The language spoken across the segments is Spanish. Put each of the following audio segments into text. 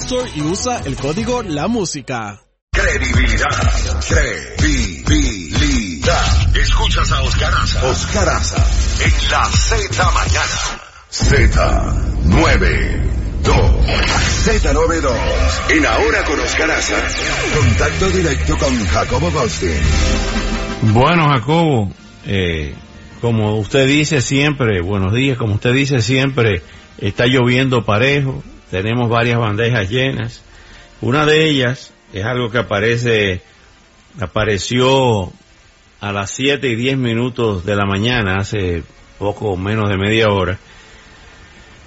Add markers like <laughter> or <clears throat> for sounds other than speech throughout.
Store y usa el código La Música. Credibilidad, credibilidad. Escuchas a Oscar Aza. Oscar Aza. En la Z mañana. Z92. Z92. En Ahora con Oscar Aza. Contacto directo con Jacobo Goldstein. Bueno, Jacobo, eh, como usted dice siempre, buenos días, como usted dice siempre, está lloviendo parejo, tenemos varias bandejas llenas. Una de ellas es algo que aparece, apareció a las 7 y 10 minutos de la mañana, hace poco menos de media hora,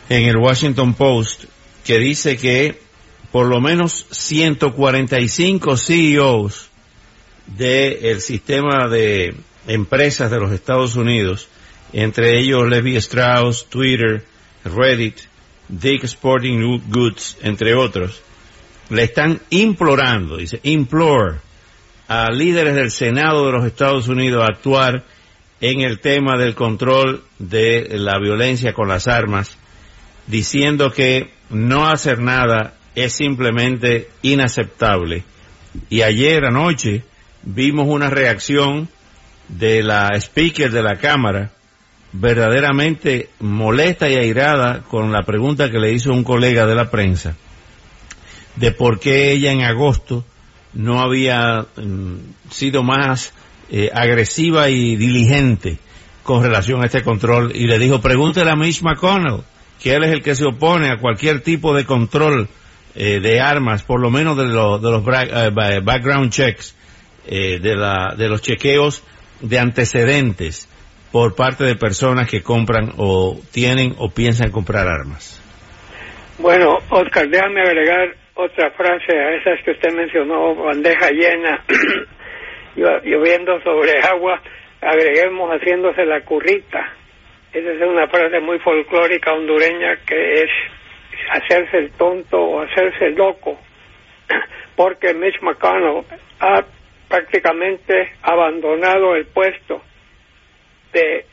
en el Washington Post, que dice que por lo menos 145 CEOs del sistema de empresas de los Estados Unidos, entre ellos Levi Strauss, Twitter, Reddit, Dick Sporting Goods, entre otros, le están implorando, dice, implore a líderes del Senado de los Estados Unidos a actuar en el tema del control de la violencia con las armas, diciendo que no hacer nada es simplemente inaceptable. Y ayer anoche vimos una reacción de la speaker de la Cámara, verdaderamente molesta y airada con la pregunta que le hizo un colega de la prensa de por qué ella en agosto no había mm, sido más eh, agresiva y diligente con relación a este control. Y le dijo pregúntele a Mitch McConnell que él es el que se opone a cualquier tipo de control eh, de armas por lo menos de, los de los eh, background checks de, la, de los chequeos de antecedentes por parte de personas que compran o tienen o piensan comprar armas. Bueno, Oscar, déjame agregar otra frase a esas que usted mencionó, bandeja llena, <clears throat> lloviendo sobre agua, agreguemos haciéndose la currita. Esa es una frase muy folclórica hondureña que es hacerse el tonto o hacerse el loco, <clears throat> porque Mitch McConnell ha prácticamente abandonado el puesto de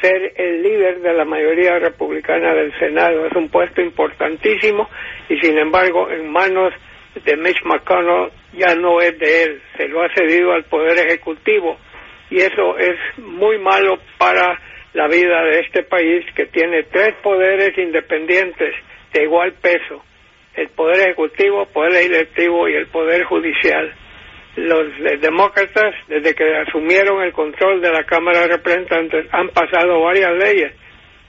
ser el líder de la mayoría republicana del Senado. Es un puesto importantísimo y sin embargo en manos de Mitch McConnell ya no es de él, se lo ha cedido al Poder Ejecutivo. Y eso es muy malo para la vida de este país que tiene tres poderes independientes de igual peso, el Poder Ejecutivo, el Poder Legislativo y el Poder Judicial los demócratas, desde que asumieron el control de la Cámara de Representantes, han pasado varias leyes,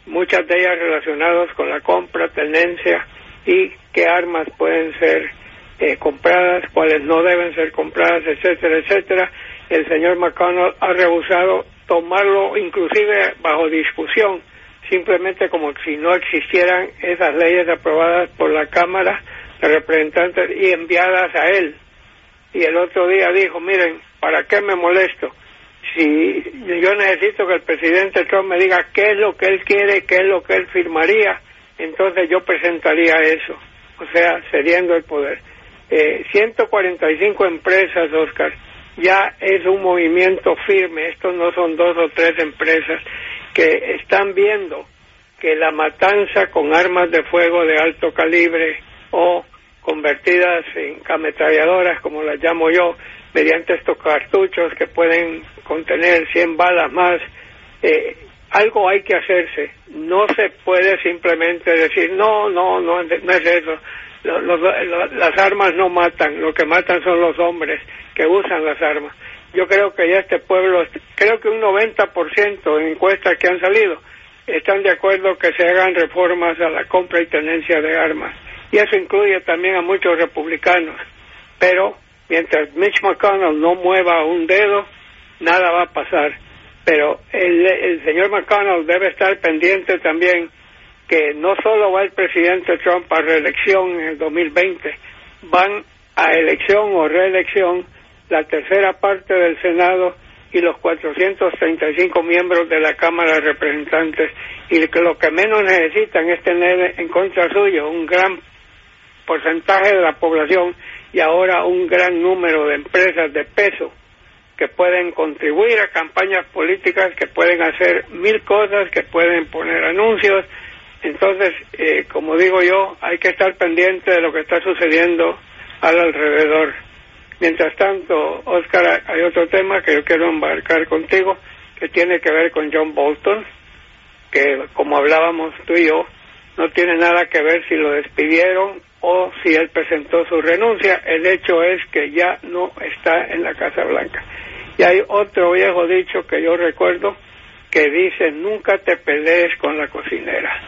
muchas de ellas relacionadas con la compra, tenencia y qué armas pueden ser eh, compradas, cuáles no deben ser compradas, etcétera, etcétera. El señor McConnell ha rehusado tomarlo inclusive bajo discusión, simplemente como si no existieran esas leyes aprobadas por la Cámara de Representantes y enviadas a él y el otro día dijo, miren, ¿para qué me molesto? Si yo necesito que el presidente Trump me diga qué es lo que él quiere, qué es lo que él firmaría, entonces yo presentaría eso, o sea, cediendo el poder. Eh, 145 empresas, Oscar, ya es un movimiento firme, estos no son dos o tres empresas que están viendo que la matanza con armas de fuego de alto calibre o convertidas en ametralladoras, como las llamo yo, mediante estos cartuchos que pueden contener 100 balas más, eh, algo hay que hacerse. No se puede simplemente decir, no, no, no, no es eso. las armas no matan, lo que matan son los hombres que usan las armas. Yo creo que ya este pueblo, creo que un 90% en encuestas que han salido, están de acuerdo que se hagan reformas a la compra y tenencia de armas. Y eso incluye también a muchos republicanos. Pero mientras Mitch McConnell no mueva un dedo, nada va a pasar. Pero el, el señor McConnell debe estar pendiente también que no solo va el presidente Trump a reelección en el 2020, van a elección o reelección la tercera parte del Senado y los 435 miembros de la Cámara de Representantes y lo que menos necesitan es tener en contra suyo un gran porcentaje de la población y ahora un gran número de empresas de peso que pueden contribuir a campañas políticas, que pueden hacer mil cosas, que pueden poner anuncios. Entonces, eh, como digo yo, hay que estar pendiente de lo que está sucediendo al alrededor. Mientras tanto, Oscar, hay otro tema que yo quiero embarcar contigo, que tiene que ver con John Bolton, que como hablábamos tú y yo, no tiene nada que ver si lo despidieron o si él presentó su renuncia. El hecho es que ya no está en la Casa Blanca. Y hay otro viejo dicho que yo recuerdo que dice, nunca te pelees con la cocinera,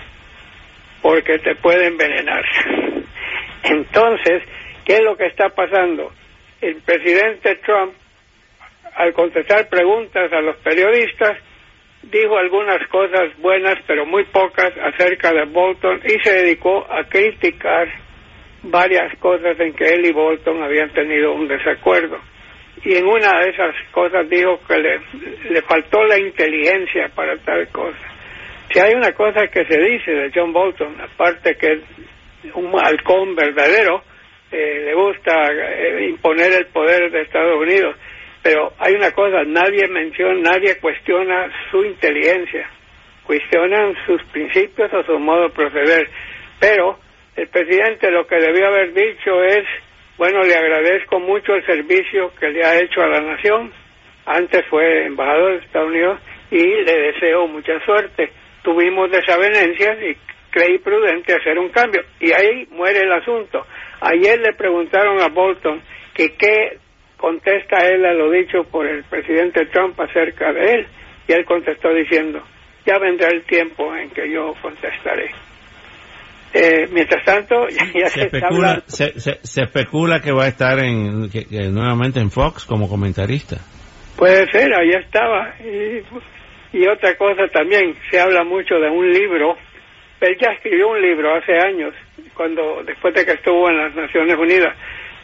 porque te puede envenenar. <laughs> Entonces, ¿qué es lo que está pasando? el presidente Trump, al contestar preguntas a los periodistas, dijo algunas cosas buenas, pero muy pocas acerca de Bolton y se dedicó a criticar varias cosas en que él y Bolton habían tenido un desacuerdo. Y en una de esas cosas dijo que le, le faltó la inteligencia para tal cosa. Si hay una cosa que se dice de John Bolton, aparte que es un halcón verdadero, eh, le gusta eh, imponer el poder de Estados Unidos. Pero hay una cosa, nadie menciona, nadie cuestiona su inteligencia, cuestionan sus principios o su modo de proceder. Pero el presidente lo que debió haber dicho es, bueno, le agradezco mucho el servicio que le ha hecho a la nación, antes fue embajador de Estados Unidos, y le deseo mucha suerte. Tuvimos desavenencias y creí prudente hacer un cambio. Y ahí muere el asunto. Ayer le preguntaron a Bolton que qué contesta él a lo dicho por el presidente Trump acerca de él. Y él contestó diciendo, ya vendrá el tiempo en que yo contestaré. Eh, mientras tanto, <laughs> ya, se, especula, se, especula que va a estar en, nuevamente en Fox como comentarista. Puede ser, ahí estaba. Y, y otra cosa también, se habla mucho de un libro. Él ya escribió un libro hace años cuando después de que estuvo en las Naciones Unidas.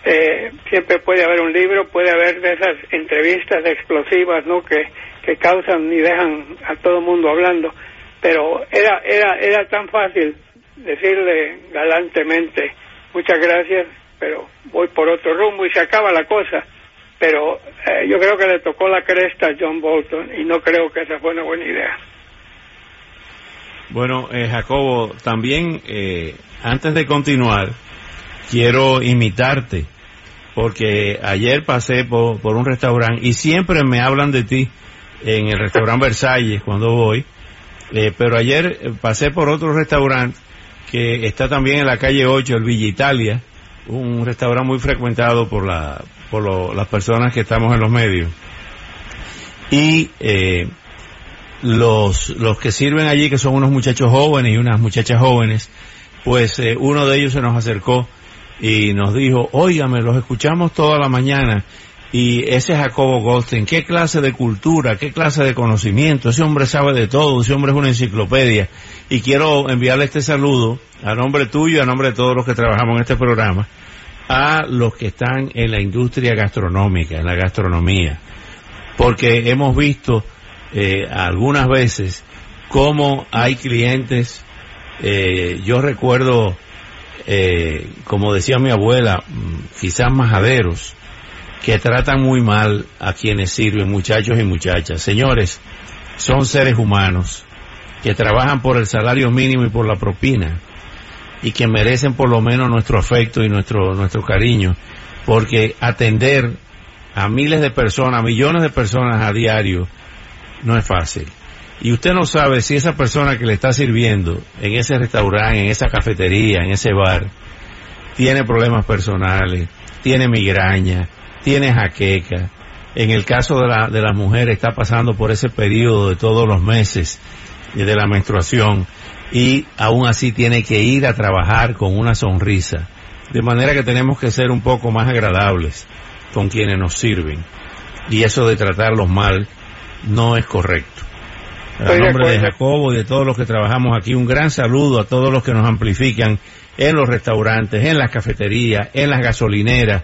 Eh, siempre puede haber un libro, puede haber de esas entrevistas explosivas, ¿no? Que, que causan y dejan a todo el mundo hablando. Pero era, era, era tan fácil decirle galantemente, muchas gracias, pero voy por otro rumbo y se acaba la cosa. Pero eh, yo creo que le tocó la cresta a John Bolton y no creo que esa fue una buena idea. Bueno, eh, Jacobo, también eh, antes de continuar, quiero imitarte, porque ayer pasé por, un restaurante y siempre me hablan de ti en el restaurante <laughs> Versalles cuando voy, eh, pero ayer pasé por otro restaurante que está también en la calle 8, el Villa Italia, un restaurante muy frecuentado por, la, por las personas que estamos en los medios. Y eh, los, los que sirven allí, que son unos muchachos jóvenes y unas muchachas jóvenes, pues eh, uno de ellos se nos acercó y nos dijo, óigame, los escuchamos toda la mañana y ese es Jacobo Goldstein, qué clase de cultura, qué clase de conocimiento, ese hombre sabe de todo, ese hombre es una enciclopedia. Y quiero enviarle este saludo a nombre tuyo a nombre de todos los que trabajamos en este programa a los que están en la industria gastronómica, en la gastronomía, porque hemos visto eh, algunas veces cómo hay clientes, eh, yo recuerdo, eh, como decía mi abuela, mm, quizás majaderos, que tratan muy mal a quienes sirven, muchachos y muchachas. Señores, son seres humanos que trabajan por el salario mínimo y por la propina y que merecen por lo menos nuestro afecto y nuestro, nuestro cariño, porque atender a miles de personas, a millones de personas a diario, no es fácil. Y usted no sabe si esa persona que le está sirviendo en ese restaurante, en esa cafetería, en ese bar, tiene problemas personales, tiene migraña, tiene jaqueca. En el caso de la, de la mujer está pasando por ese periodo de todos los meses de la menstruación y aún así tiene que ir a trabajar con una sonrisa. De manera que tenemos que ser un poco más agradables con quienes nos sirven. Y eso de tratarlos mal no es correcto. A nombre de, Jacobo y de todos los que trabajamos aquí, un gran saludo a todos los que nos amplifican en los restaurantes, en las cafeterías, en las gasolineras,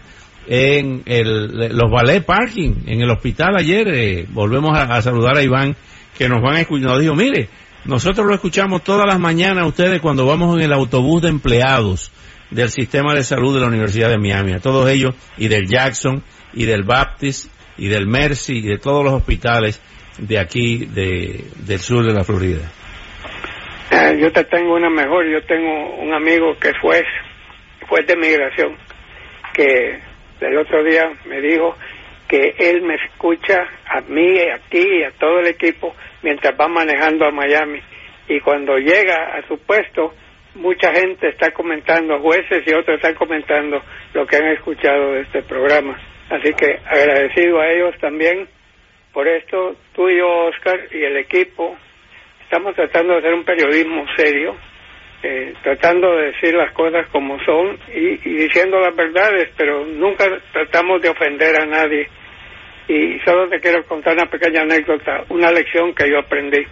en el, los ballet parking, en el hospital ayer. Eh, volvemos a, saludar a Iván, que nos van a escuchar. Nos dijo, mire, nosotros lo escuchamos todas las mañanas ustedes cuando vamos en el autobús de empleados del sistema de salud de la Universidad de Miami, a todos ellos, y del Jackson, y del Baptist, y del Mercy, y de todos los hospitales de aquí, de, del sur de la Florida. Eh, yo te tengo una mejor, yo tengo un amigo que fue juez de migración, que el otro día me dijo que él me escucha a mí, a ti y a todo el equipo mientras va manejando a Miami. Y cuando llega a su puesto, mucha gente está comentando, jueces y otros están comentando lo que han escuchado de este programa. Así que agradecido a ellos también por esto, tú y yo, Oscar, y el equipo, estamos tratando de hacer un periodismo serio, eh, tratando de decir las cosas como son y, diciendo las verdades, pero nunca tratamos de ofender a nadie. Y solo te quiero contar una pequeña anécdota, una lección que yo aprendí.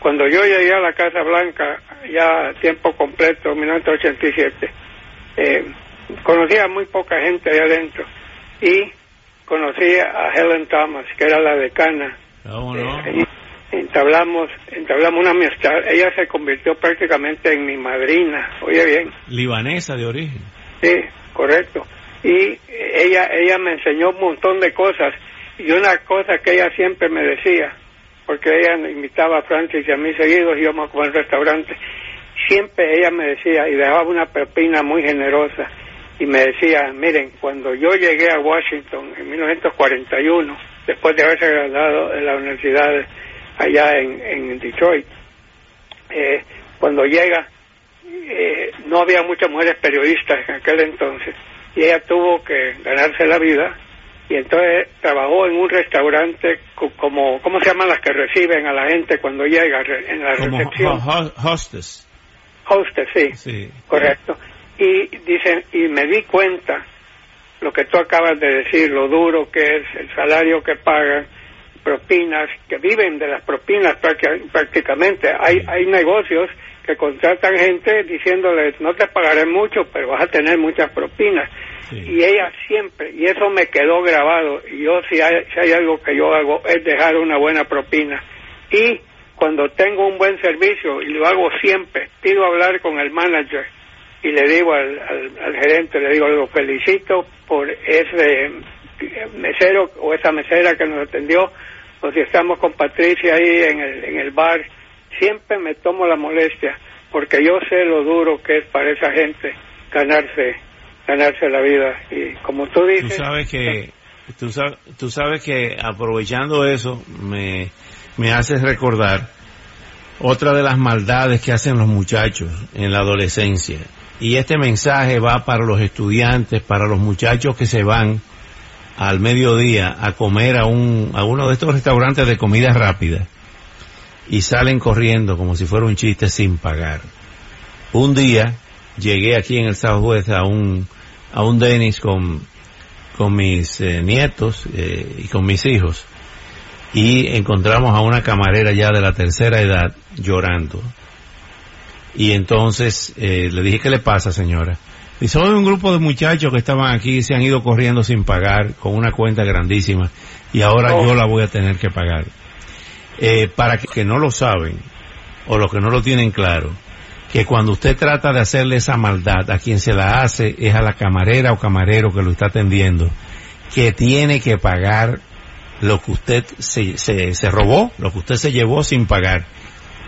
Cuando yo llegué a la Casa Blanca, ya a tiempo completo, en 1987, eh, conocía a muy poca gente ahí adentro. Y conocí a Helen Thomas, que era la decana. Oh, no? Eh, entablamos, entablamos una amistad. Ella se convirtió prácticamente en mi madrina. Oye bien. Libanesa de origen. Sí, correcto. Y ella, ella me enseñó un montón de cosas. Y una cosa que ella siempre me decía, porque ella me invitaba a Francis y a mí seguidos, íbamos a comer restaurante, siempre ella me decía, y dejaba una propina muy generosa, y me decía, miren, cuando yo llegué a Washington en 1941, después de haberse graduado en la universidad allá en, Detroit, eh, cuando llega, eh, no había muchas mujeres periodistas en aquel entonces, y ella tuvo que ganarse la vida, y entonces trabajó en un restaurante como, ¿cómo se llaman las que reciben a la gente cuando llega en la recepción? hostess. Hostess, sí, sí. correcto y dicen y me di cuenta lo que tú acabas de decir lo duro que es el salario que pagan propinas que viven de las propinas prácticamente. Hay hay negocios que contratan gente diciéndoles no te pagaré mucho pero vas a tener muchas propinas y ella siempre y eso me quedó grabado y yo si hay, si hay algo que yo hago es dejar una buena propina. Y cuando tengo un buen servicio y lo hago siempre pido hablar con el manager y le digo al, al, gerente, le digo, lo felicito por ese mesero o esa mesera que nos atendió, o si estamos con Patricia ahí en el, en el bar, siempre me tomo la molestia, porque yo sé lo duro que es para esa gente ganarse ganarse la vida. Y como tú dices tú sabes que tú sabes, tú sabes que aprovechando eso me me haces recordar otra de las maldades que hacen los muchachos en la adolescencia. Y este mensaje va para los estudiantes, para los muchachos que se van al mediodía a comer a, un, a uno de estos restaurantes de comida rápida y salen corriendo como si fuera un chiste sin pagar. Un día llegué aquí en el Southwest a un, a un Dennis con, con mis eh, nietos eh, y con mis hijos y encontramos a una camarera ya de la tercera edad llorando y entonces eh, le dije, ¿qué le pasa, señora? Dice, hoy un grupo de muchachos que estaban aquí y se han ido corriendo sin pagar con una cuenta grandísima y ahora yo la voy a tener que pagar. Eh, para que, que no lo saben o los que no lo tienen claro, que cuando usted trata de hacerle esa maldad, a quien se la hace es a la camarera o camarero que lo está atendiendo que tiene que pagar lo que usted se, se, se robó, lo que usted se llevó sin pagar.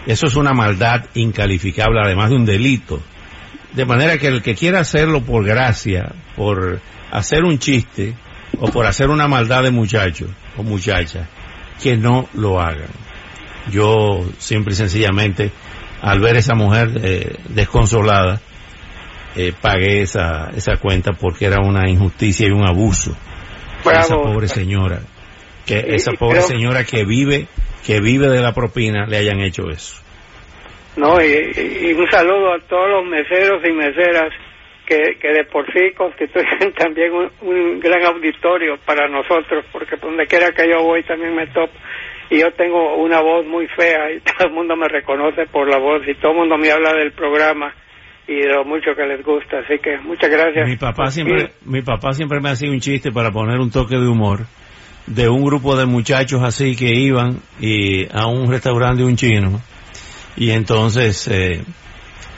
Eso es una maldad incalificable, además de un delito. De manera que el que quiera hacerlo por gracia, por hacer un chiste o por hacer una maldad de muchacho o muchacha, que no lo hagan. Yo siempre y sencillamente, al ver esa mujer eh, desconsolada, eh, pagué esa, esa cuenta porque era una injusticia y un abuso. Esa pobre señora, que esa pobre señora que vive, que vive de la propina, le hayan hecho eso. No, y, un saludo a todos los meseros y meseras que, que de por sí constituyen <laughs> también un, gran auditorio para nosotros, porque donde quiera que yo voy también me topo. Y yo tengo una voz muy fea y <laughs> todo el mundo me reconoce por la voz y todo el mundo me habla del programa y de lo mucho que les gusta. Así que muchas gracias. Mi papá siempre, mi papá siempre me hacía un chiste para poner un toque de humor de un grupo de muchachos así que iban y a un restaurante de un chino y entonces eh,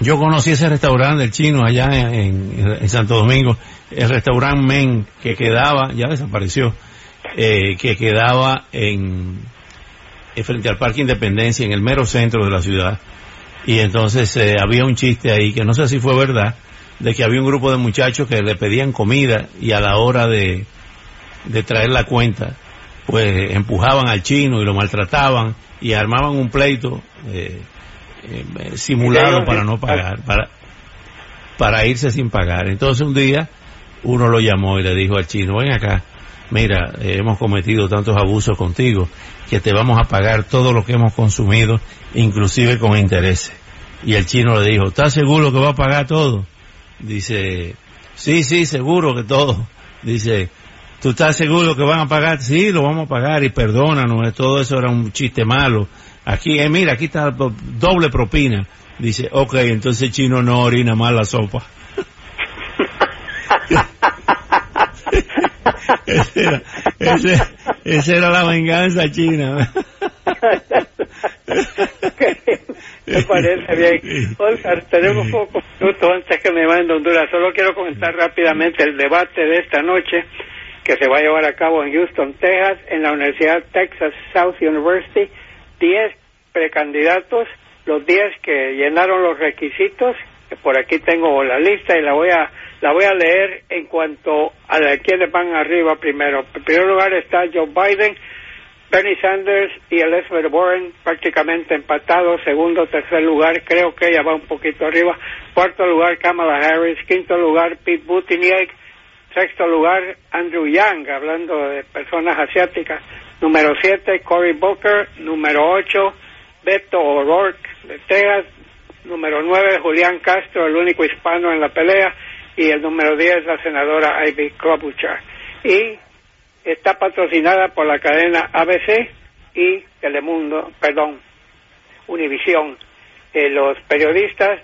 yo conocí ese restaurante del chino allá en, Santo Domingo, el restaurante Men que quedaba, ya desapareció, eh, que quedaba en, frente al Parque Independencia, en el mero centro de la ciudad. Y entonces eh, había un chiste ahí que no sé si fue verdad, de que había un grupo de muchachos que le pedían comida y a la hora de, de traer la cuenta, pues empujaban al chino y lo maltrataban y armaban un pleito. Eh, eh, simulado para no pagar, para, para irse sin pagar. Entonces un día uno lo llamó y le dijo al chino, ven acá, mira, eh, hemos cometido tantos abusos contigo que te vamos a pagar todo lo que hemos consumido, inclusive con intereses. Y el chino le dijo, ¿estás seguro que va a pagar todo? Dice, sí, sí, seguro que todo. Dice, ¿tú estás seguro que van a pagar? Sí, lo vamos a pagar y perdónanos, todo eso era un chiste malo. Aquí, eh, mira, aquí está doble propina. Dice, ok, entonces chino no orina más la sopa. <laughs> esa, era, la venganza china. Me parece bien. Oscar, tenemos pocos minutos antes que me vayan a Honduras. Solo quiero comentar rápidamente el debate de esta noche que se va a llevar a cabo en Houston, Texas, en la Universidad Texas South University 10 precandidatos, los 10 que llenaron los requisitos, por aquí tengo la lista y la voy a la voy a leer en cuanto a de quienes van arriba primero. En primer lugar está Joe Biden, Bernie Sanders y Elizabeth Warren prácticamente empatados. Segundo, tercer lugar, creo que ella va un poquito arriba. Cuarto lugar, Kamala Harris. Quinto lugar, Pete Buttigieg. Sexto lugar, Andrew Yang, hablando de personas asiáticas. Número 7, Cory Booker. Número 8, Beto O'Rourke de Texas. Número 9, Julián Castro, el único hispano en la pelea. Y el número 10, la senadora Ivy Klobuchar. Y está patrocinada por la cadena ABC y Telemundo, perdón, Univisión. Eh, los periodistas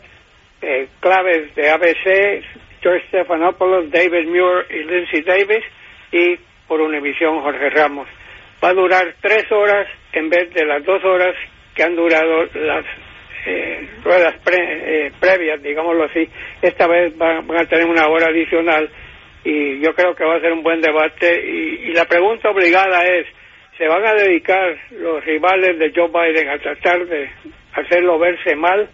eh, claves de ABC, George Stephanopoulos, David Muir y Lindsay Davis, y por Univisión Jorge Ramos va a durar tres horas en vez de las dos horas que han durado las eh, ruedas eh, previas, digámoslo así. Esta vez van, a tener una hora adicional y yo creo que va a ser un buen debate. Y, la pregunta obligada es, ¿se van a dedicar los rivales de Joe Biden a tratar de hacerlo verse mal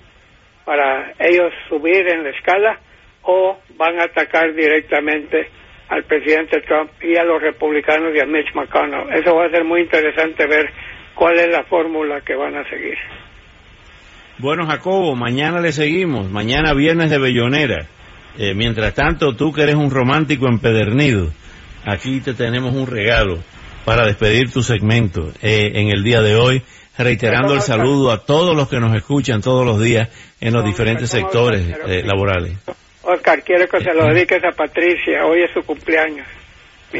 para ellos subir en la escala o van a atacar directamente al presidente Trump y a los republicanos y a Mitch McConnell. Eso va a ser muy interesante ver cuál es la fórmula que van a seguir. Bueno, Jacobo, mañana le seguimos, mañana viernes de Bellonera. Eh, mientras tanto, tú que eres un romántico empedernido, aquí te tenemos un regalo para despedir tu segmento eh, en el día de hoy, reiterando el saludo a todos los que nos escuchan todos los días en los diferentes sectores eh, laborales. Oscar, quiero que se lo dediques a Patricia. Hoy es su cumpleaños.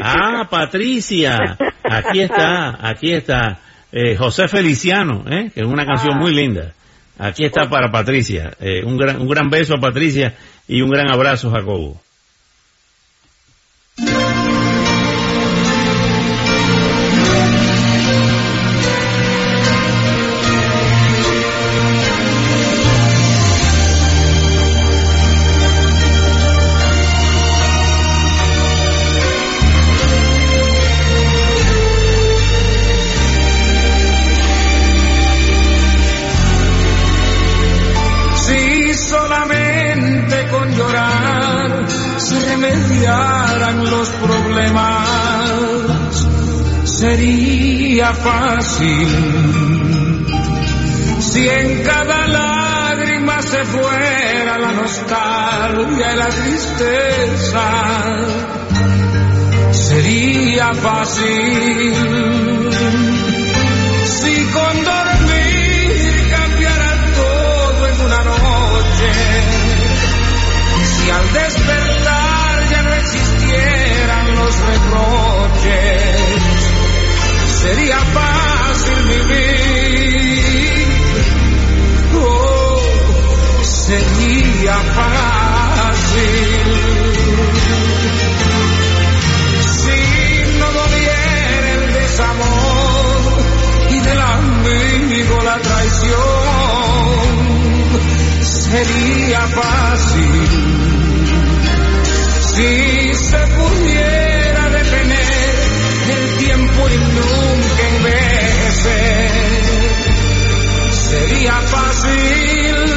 Ah, Patricia. Aquí está, <laughs> aquí está. Eh, José Feliciano, ¿eh? que es una canción ah. muy linda. Aquí está para Patricia. Eh, un, gran, un gran beso a Patricia y un gran abrazo, Jacobo. fácil. Si en cada lágrima se fuera la nostalgia y la tristeza, sería fácil sería fácil si se pudiera detener el tiempo y nunca envejecer. Sería fácil.